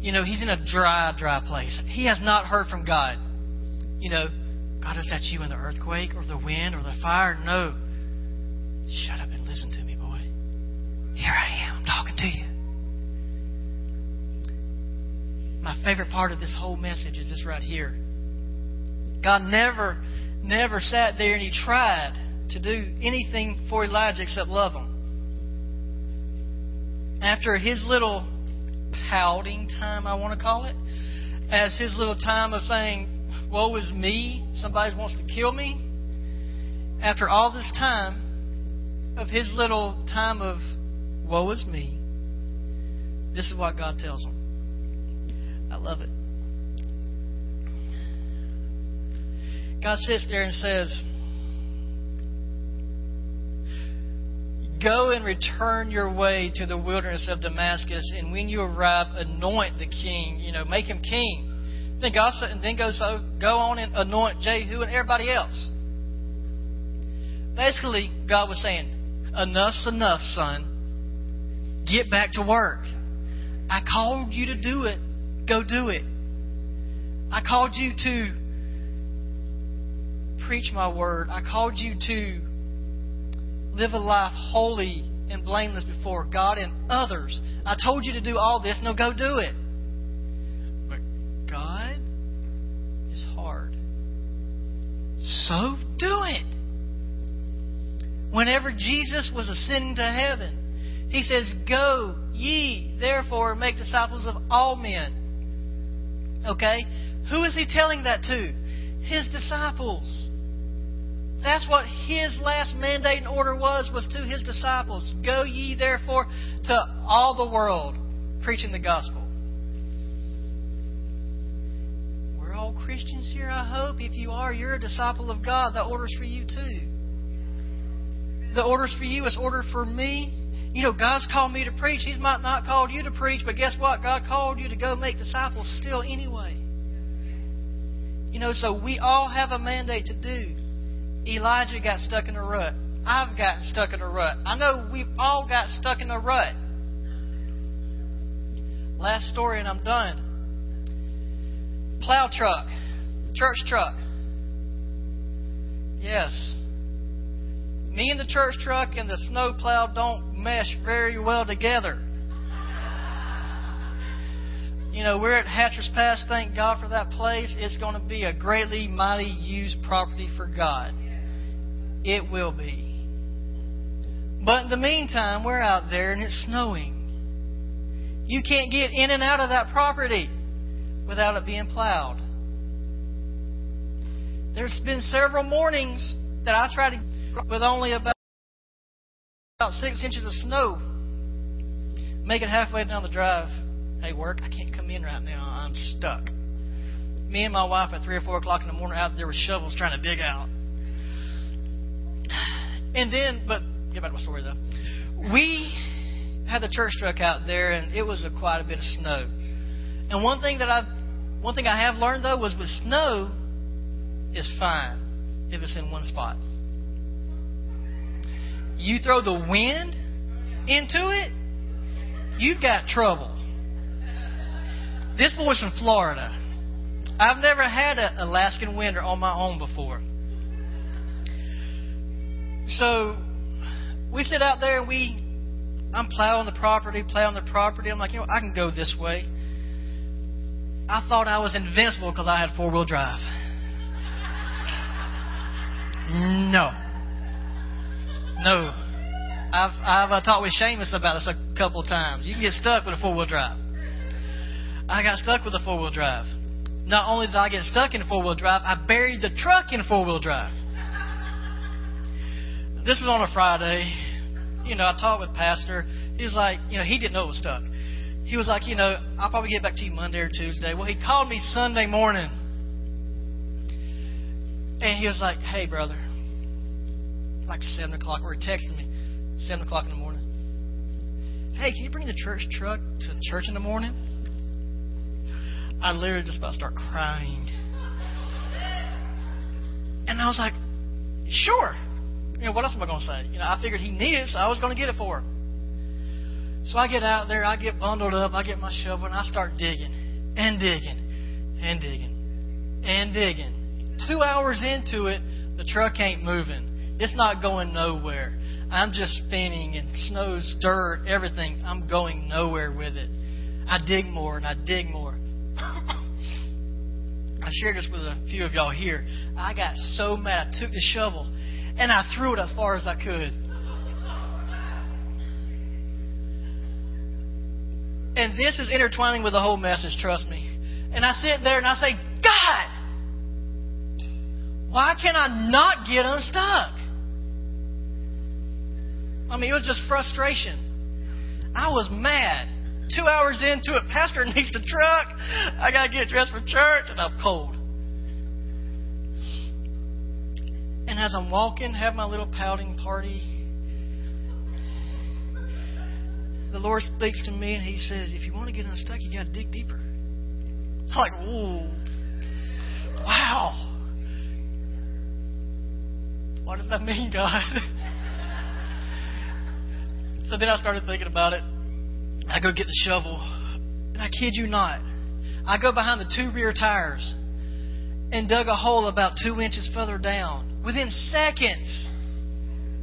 You know, he's in a dry, dry place. He has not heard from God. You know, God, is that you in the earthquake or the wind or the fire? No. Shut up and listen to me, boy. Here I am. I'm talking to you. My favorite part of this whole message is this right here. God never, never sat there and He tried to do anything for Elijah except love him. After his little pouting time, I want to call it, as his little time of saying, Woe is me, somebody wants to kill me. After all this time, of his little time of woe is me, this is what God tells him. I love it. God sits there and says, Go and return your way to the wilderness of Damascus, and when you arrive, anoint the king. You know, make him king. Then God said, and then go so go on and anoint Jehu and everybody else. Basically, God was saying, Enough's enough, son. Get back to work. I called you to do it. Go do it. I called you to preach my word. I called you to live a life holy and blameless before God and others. I told you to do all this. No, go do it. But God is hard. So do it. Whenever Jesus was ascending to heaven, he says, Go ye, therefore, make disciples of all men. Okay? Who is he telling that to? His disciples. That's what his last mandate and order was, was to his disciples. Go ye therefore to all the world, preaching the gospel. We're all Christians here, I hope. If you are, you're a disciple of God. That order's for you too the orders for you, it's ordered for me. You know, God's called me to preach. He's might not called you to preach, but guess what? God called you to go make disciples still anyway. You know, so we all have a mandate to do. Elijah got stuck in a rut. I've gotten stuck in a rut. I know we've all got stuck in a rut. Last story, and I'm done. Plow truck, church truck. Yes, me and the church truck and the snowplow don't mesh very well together. You know, we're at Hatcher's Pass. Thank God for that place. It's going to be a greatly mighty used property for God. It will be. But in the meantime, we're out there and it's snowing. You can't get in and out of that property without it being plowed. There's been several mornings that I try to with only about about six inches of snow. Make it halfway down the drive. Hey, work, I can't come in right now. I'm stuck. Me and my wife at 3 or 4 o'clock in the morning out there with shovels trying to dig out. And then, but get back to my story though. We had the church truck out there, and it was a, quite a bit of snow. And one thing that I, one thing I have learned though was with snow, is fine if it's in one spot you throw the wind into it, you've got trouble. This boy's from Florida. I've never had an Alaskan winter on my own before. So we sit out there and we I'm plowing the property, plowing the property. I'm like, you know, I can go this way. I thought I was invincible because I had four wheel drive. No. No. I've I've uh, talked with Seamus about this a couple times. You can get stuck with a four wheel drive. I got stuck with a four wheel drive. Not only did I get stuck in a four wheel drive, I buried the truck in four wheel drive. This was on a Friday. You know, I talked with Pastor. He was like, you know, he didn't know it was stuck. He was like, you know, I'll probably get back to you Monday or Tuesday. Well, he called me Sunday morning. And he was like, hey, brother. Like 7 o'clock, or he texted me 7 o'clock in the morning. Hey, can you bring the church truck to church in the morning? I literally just about start crying. And I was like, sure. You know, what else am I going to say? You know, I figured he needed it, so I was going to get it for him. So I get out there, I get bundled up, I get my shovel, and I start digging and digging and digging and digging. Two hours into it, the truck ain't moving. It's not going nowhere. I'm just spinning and snow's dirt, everything. I'm going nowhere with it. I dig more and I dig more. I shared this with a few of y'all here. I got so mad. I took the shovel and I threw it as far as I could. And this is intertwining with the whole message, trust me. And I sit there and I say, God, why can I not get unstuck? I mean, it was just frustration. I was mad. Two hours into it, Pastor needs the truck. I got to get dressed for church, and I'm cold. And as I'm walking, have my little pouting party, the Lord speaks to me and He says, If you want to get unstuck, you got to dig deeper. I'm like, ooh, wow. What does that mean, God? so then I started thinking about it. I go get the shovel, and I kid you not, I go behind the two rear tires and dug a hole about two inches further down. Within seconds,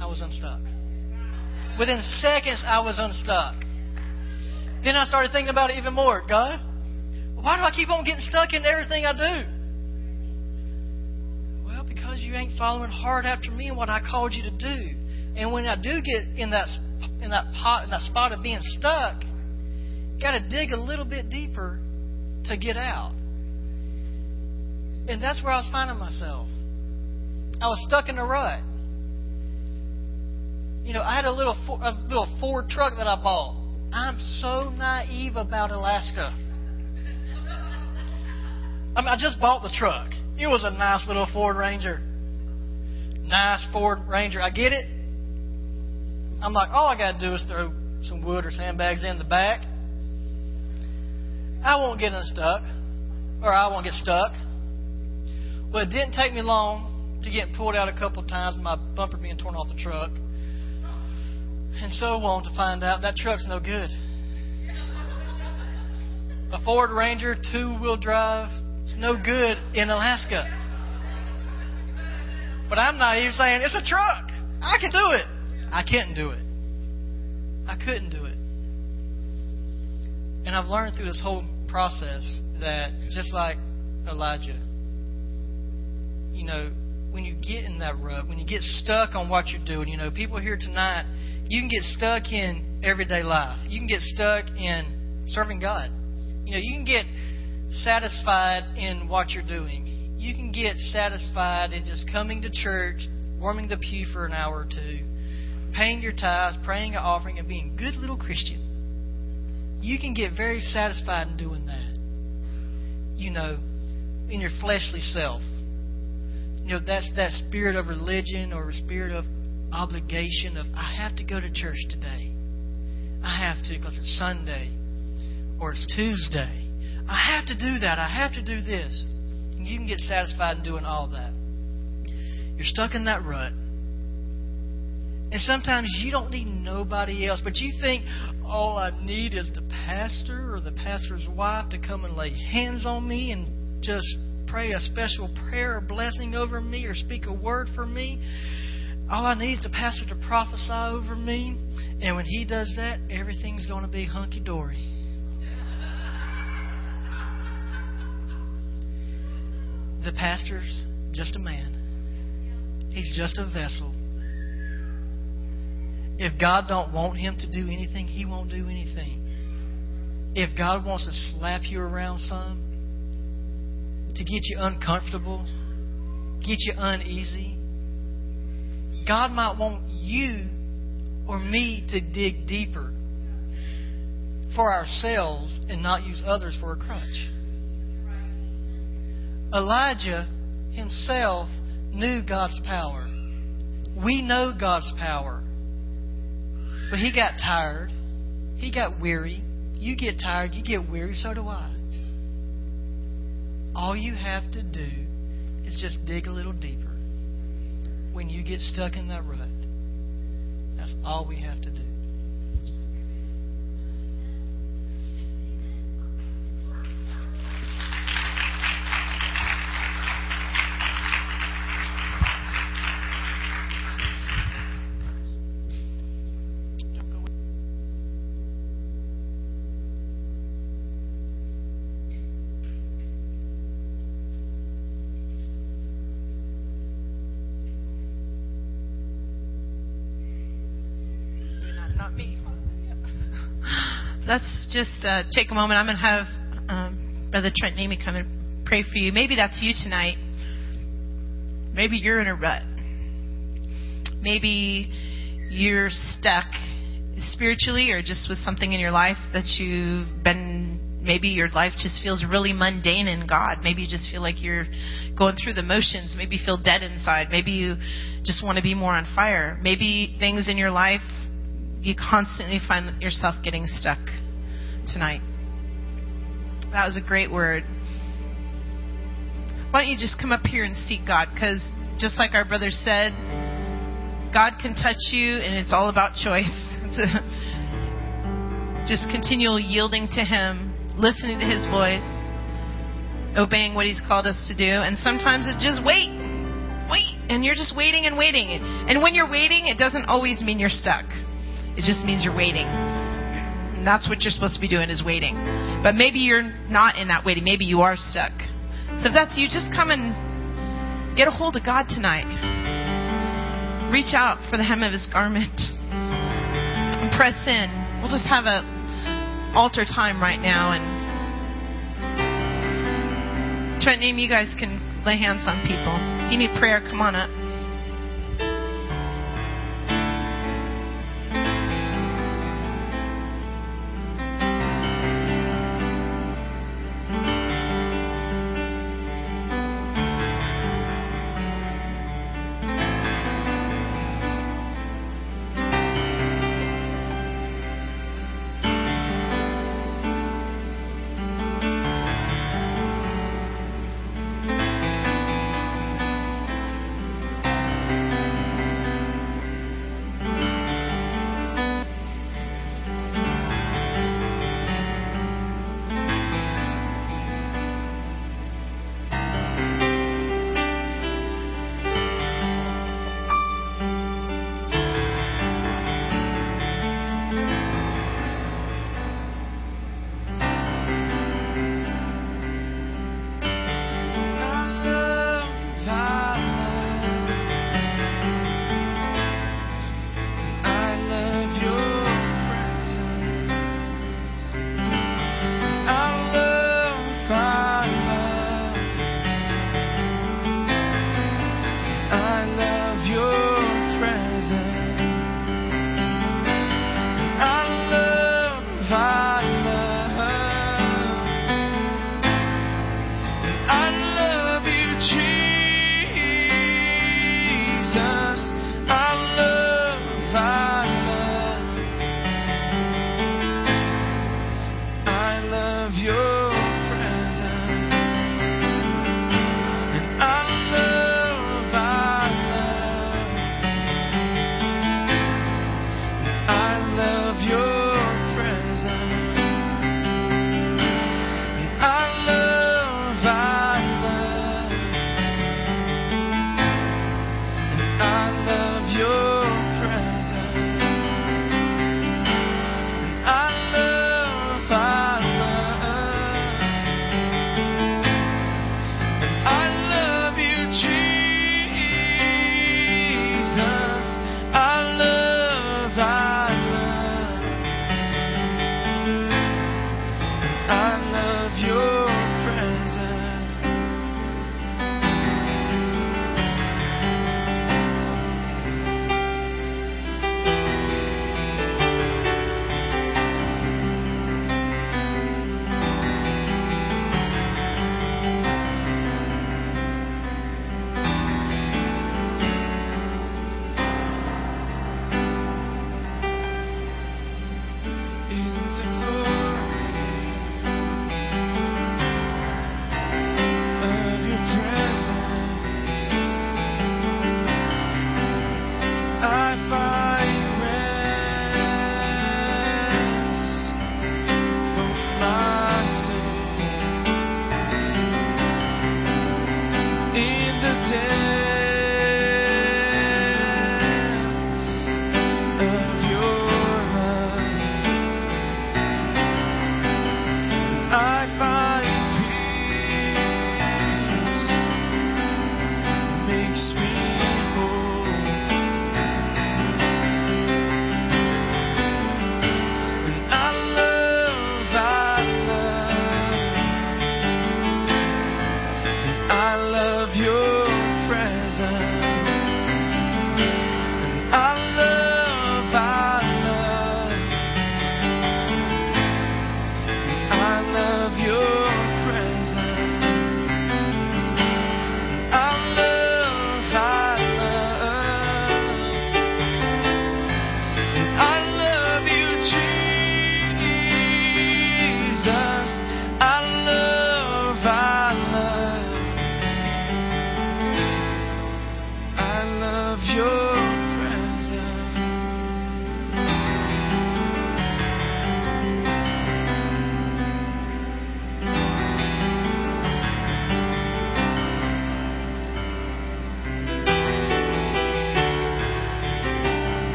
I was unstuck. Within seconds, I was unstuck. Then I started thinking about it even more. God, why do I keep on getting stuck in everything I do? Well, because you ain't following hard after me and what I called you to do. And when I do get in that in that pot in that spot of being stuck, got to dig a little bit deeper to get out. And that's where I was finding myself. I was stuck in a rut. You know, I had a little a little Ford truck that I bought. I'm so naive about Alaska. I mean, I just bought the truck. It was a nice little Ford Ranger. Nice Ford Ranger. I get it. I'm like, all I got to do is throw some wood or sandbags in the back. I won't get unstuck, or I won't get stuck. Well, it didn't take me long to get pulled out a couple of times, my bumper being torn off the truck, and so on to find out that truck's no good. A Ford Ranger two-wheel drive, it's no good in Alaska. But I'm not even saying it's a truck. I can do it. I couldn't do it. I couldn't do it. And I've learned through this whole process that just like Elijah, you know, when you get in that rut, when you get stuck on what you're doing, you know, people here tonight, you can get stuck in everyday life. You can get stuck in serving God. You know, you can get satisfied in what you're doing. You can get satisfied in just coming to church, warming the pew for an hour or two, paying your tithes, praying an offering, and being a good little Christian you can get very satisfied in doing that. You know, in your fleshly self. You know, that's that spirit of religion or spirit of obligation of I have to go to church today. I have to because it's Sunday or it's Tuesday. I have to do that. I have to do this. And you can get satisfied in doing all that. You're stuck in that rut. And sometimes you don't need nobody else, but you think, all I need is the pastor or the pastor's wife to come and lay hands on me and just pray a special prayer or blessing over me or speak a word for me. all I need is the pastor to prophesy over me, and when he does that, everything's going to be hunky dory. The pastor's just a man. He's just a vessel. If God don't want him to do anything, he won't do anything. If God wants to slap you around some, to get you uncomfortable, get you uneasy, God might want you or me to dig deeper for ourselves and not use others for a crutch. Elijah himself knew God's power. We know God's power. But he got tired. He got weary. You get tired, you get weary, so do I. All you have to do is just dig a little deeper when you get stuck in that rut. That's all we have to. Just uh, take a moment. I'm going to have um, Brother Trent Namy come and pray for you. Maybe that's you tonight. Maybe you're in a rut. Maybe you're stuck spiritually or just with something in your life that you've been maybe your life just feels really mundane in God. Maybe you just feel like you're going through the motions. Maybe you feel dead inside. Maybe you just want to be more on fire. Maybe things in your life you constantly find yourself getting stuck tonight. That was a great word. Why don't you just come up here and seek God? Because just like our brother said, God can touch you, and it's all about choice. just continual yielding to Him, listening to His voice, obeying what He's called us to do. And sometimes it's just wait, wait, and you're just waiting and waiting. And when you're waiting, it doesn't always mean you're stuck. It just means you're waiting. That's what you're supposed to be doing is waiting. But maybe you're not in that waiting. Maybe you are stuck. So if that's you, just come and get a hold of God tonight. Reach out for the hem of his garment. And press in. We'll just have a altar time right now and Trent name you guys can lay hands on people. If you need prayer, come on up.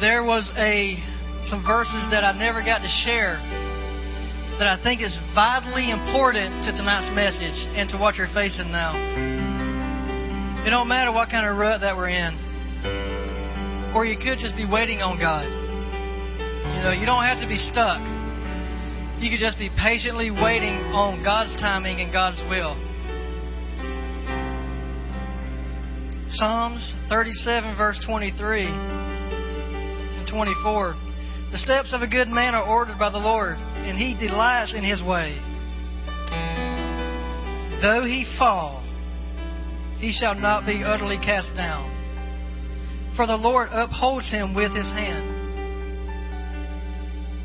There was a some verses that I never got to share that I think is vitally important to tonight's message and to what you're facing now. It don't matter what kind of rut that we're in. Or you could just be waiting on God. You know, you don't have to be stuck. You could just be patiently waiting on God's timing and God's will. Psalms 37, verse 23 and 24. The steps of a good man are ordered by the Lord, and he delights in his way. Though he fall, he shall not be utterly cast down. For the Lord upholds him with his hand.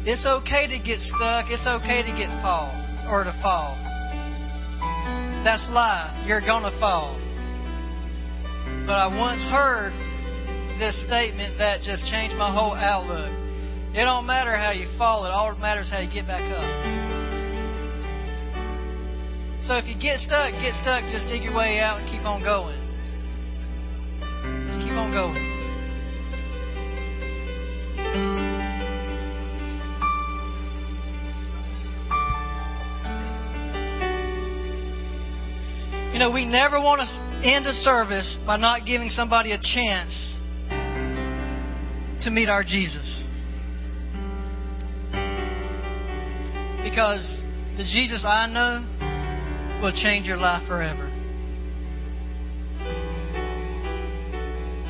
It's okay to get stuck. It's okay to get fall or to fall. That's life. You're gonna fall. But I once heard this statement that just changed my whole outlook. It don't matter how you fall, it all matters how you get back up. So if you get stuck, get stuck, just dig your way out and keep on going. Just keep on going. You know, we never want to end a service by not giving somebody a chance to meet our Jesus. Because the Jesus I know will change your life forever.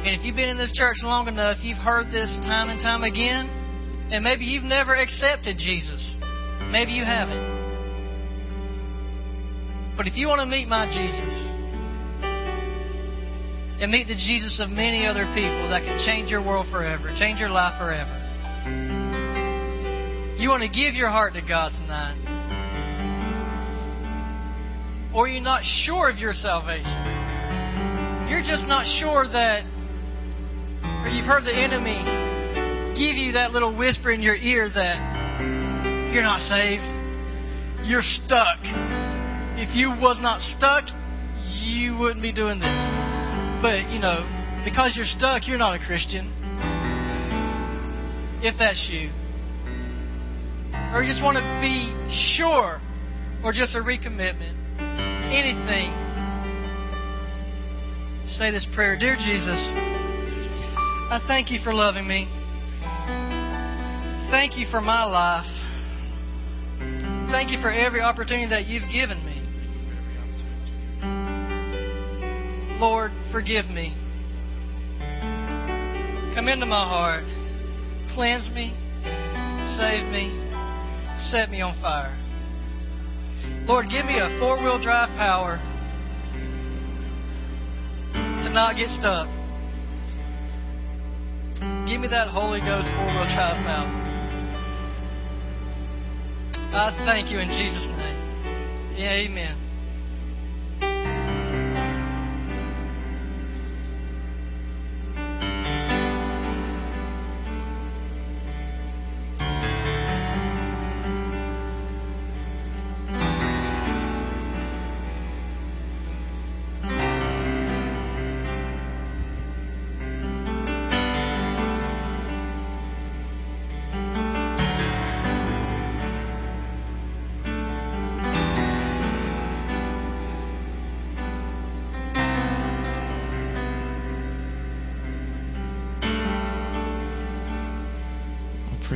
And if you've been in this church long enough, you've heard this time and time again, and maybe you've never accepted Jesus. Maybe you haven't. But if you want to meet my Jesus, and meet the Jesus of many other people that can change your world forever, change your life forever. You want to give your heart to God tonight. Or you're not sure of your salvation. You're just not sure that, or you've heard the enemy give you that little whisper in your ear that you're not saved. You're stuck. If you was not stuck, you wouldn't be doing this. But, you know, because you're stuck, you're not a Christian. If that's you. Or you just want to be sure, or just a recommitment. Anything. Say this prayer Dear Jesus, I thank you for loving me. Thank you for my life. Thank you for every opportunity that you've given me. Lord, forgive me. Come into my heart. Cleanse me. Save me. Set me on fire. Lord, give me a four wheel drive power to not get stuck. Give me that Holy Ghost four wheel drive power. I thank you in Jesus' name. Amen.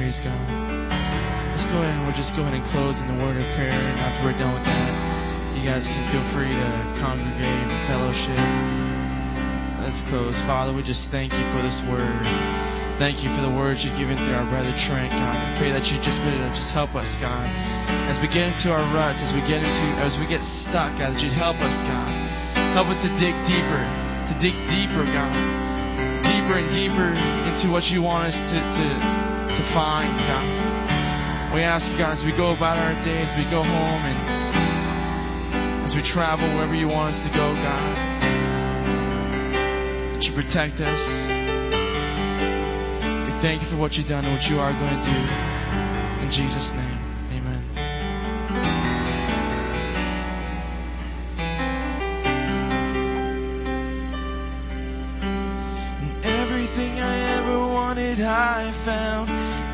Praise God. Let's go ahead and we'll just go ahead and close in the word of prayer. And after we're done with that, you guys can feel free to congregate, and fellowship. Let's close. Father, we just thank you for this word. Thank you for the words you've given through our brother Trent, God. I pray that you just be uh, just help us, God. As we get into our ruts, as we get into as we get stuck, God, that you'd help us, God. Help us to dig deeper, to dig deeper, God. Deeper and deeper into what you want us to, to to find, God. We ask you, God, as we go about our days, we go home and as we travel wherever you want us to go, God, that you protect us. We thank you for what you've done and what you are going to do. In Jesus' name,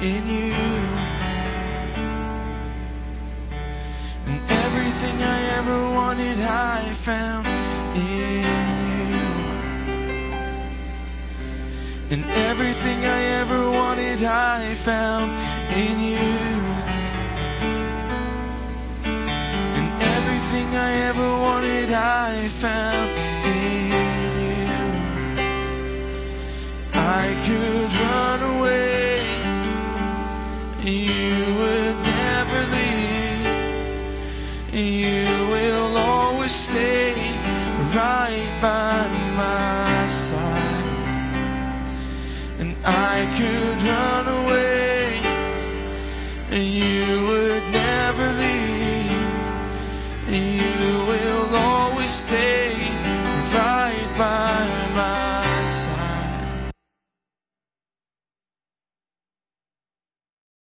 in you. And everything I ever wanted, I found in you. And everything I ever wanted, I found in you.